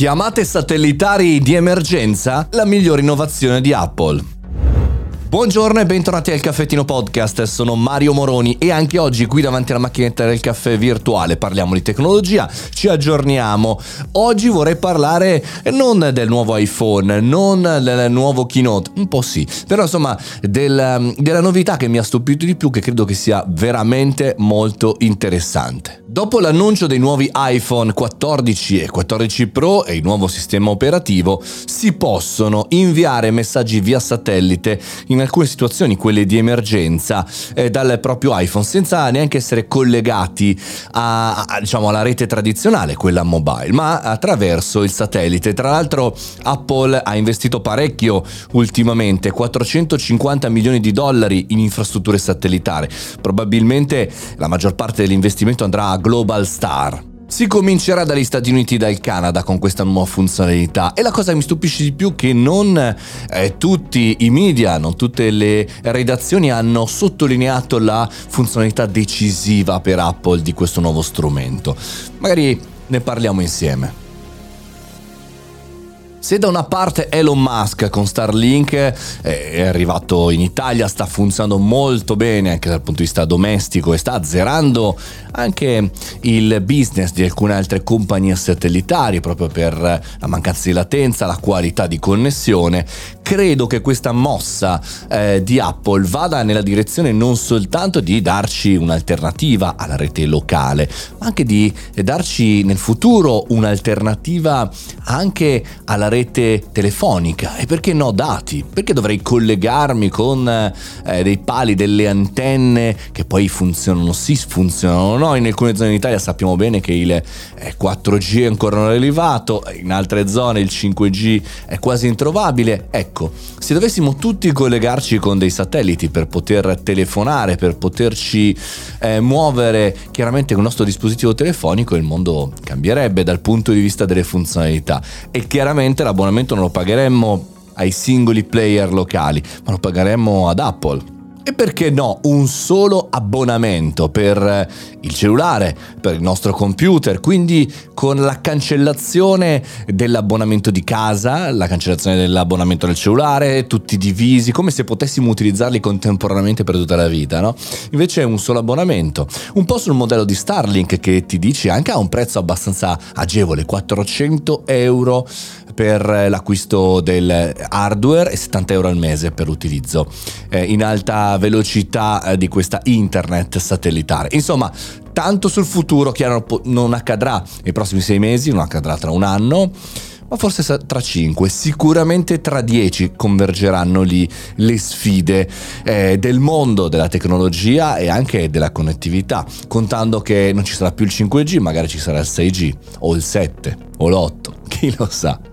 Chiamate satellitari di emergenza? La migliore innovazione di Apple. Buongiorno e bentornati al Caffettino Podcast, sono Mario Moroni e anche oggi qui davanti alla macchinetta del caffè virtuale parliamo di tecnologia, ci aggiorniamo. Oggi vorrei parlare non del nuovo iPhone, non del nuovo keynote, un po' sì, però insomma del, della novità che mi ha stupito di più che credo che sia veramente molto interessante. Dopo l'annuncio dei nuovi iPhone 14 e 14 Pro e il nuovo sistema operativo, si possono inviare messaggi via satellite in alcune situazioni, quelle di emergenza, eh, dal proprio iPhone senza neanche essere collegati a, a, diciamo, alla rete tradizionale, quella mobile, ma attraverso il satellite. Tra l'altro Apple ha investito parecchio ultimamente, 450 milioni di dollari in infrastrutture satellitari. Probabilmente la maggior parte dell'investimento andrà a Global Star. Si comincerà dagli Stati Uniti e dal Canada con questa nuova funzionalità e la cosa che mi stupisce di più è che non eh, tutti i media, non tutte le redazioni hanno sottolineato la funzionalità decisiva per Apple di questo nuovo strumento. Magari ne parliamo insieme. Se da una parte Elon Musk con Starlink eh, è arrivato in Italia, sta funzionando molto bene anche dal punto di vista domestico e sta azzerando anche il business di alcune altre compagnie satellitari proprio per la mancanza di latenza, la qualità di connessione, credo che questa mossa eh, di Apple vada nella direzione non soltanto di darci un'alternativa alla rete locale, ma anche di darci nel futuro un'alternativa anche alla rete telefonica e perché no dati? Perché dovrei collegarmi con eh, dei pali, delle antenne che poi funzionano sì, funzionano no? In alcune zone d'Italia sappiamo bene che il 4G eh, è ancora non arrivato, in altre zone il 5G è quasi introvabile. Ecco, se dovessimo tutti collegarci con dei satelliti per poter telefonare, per poterci eh, muovere chiaramente con il nostro dispositivo telefonico, il mondo cambierebbe dal punto di vista delle funzionalità e chiaramente l'abbonamento non lo pagheremmo ai singoli player locali, ma lo pagheremmo ad Apple. E perché no un solo abbonamento per il cellulare, per il nostro computer, quindi con la cancellazione dell'abbonamento di casa, la cancellazione dell'abbonamento del cellulare, tutti divisi, come se potessimo utilizzarli contemporaneamente per tutta la vita, no? Invece è un solo abbonamento. Un po' sul modello di Starlink che ti dice anche a un prezzo abbastanza agevole, 400 euro per l'acquisto del hardware e 70 euro al mese per l'utilizzo eh, in alta velocità eh, di questa internet satellitare. Insomma, tanto sul futuro che non accadrà nei prossimi sei mesi, non accadrà tra un anno ma forse tra 5, sicuramente tra 10 convergeranno lì le sfide eh, del mondo della tecnologia e anche della connettività, contando che non ci sarà più il 5G, magari ci sarà il 6G o il 7 o l'8, chi lo sa.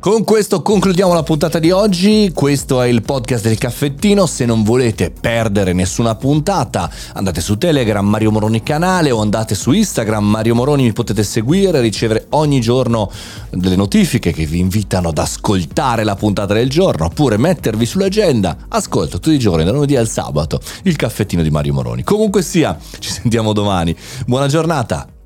Con questo concludiamo la puntata di oggi, questo è il podcast del caffettino, se non volete perdere nessuna puntata andate su Telegram Mario Moroni canale o andate su Instagram Mario Moroni, mi potete seguire, ricevere ogni giorno delle notifiche che vi invitano ad ascoltare la puntata del giorno oppure mettervi sull'agenda, ascolto tutti i giorni da lunedì al sabato il caffettino di Mario Moroni. Comunque sia, ci sentiamo domani, buona giornata!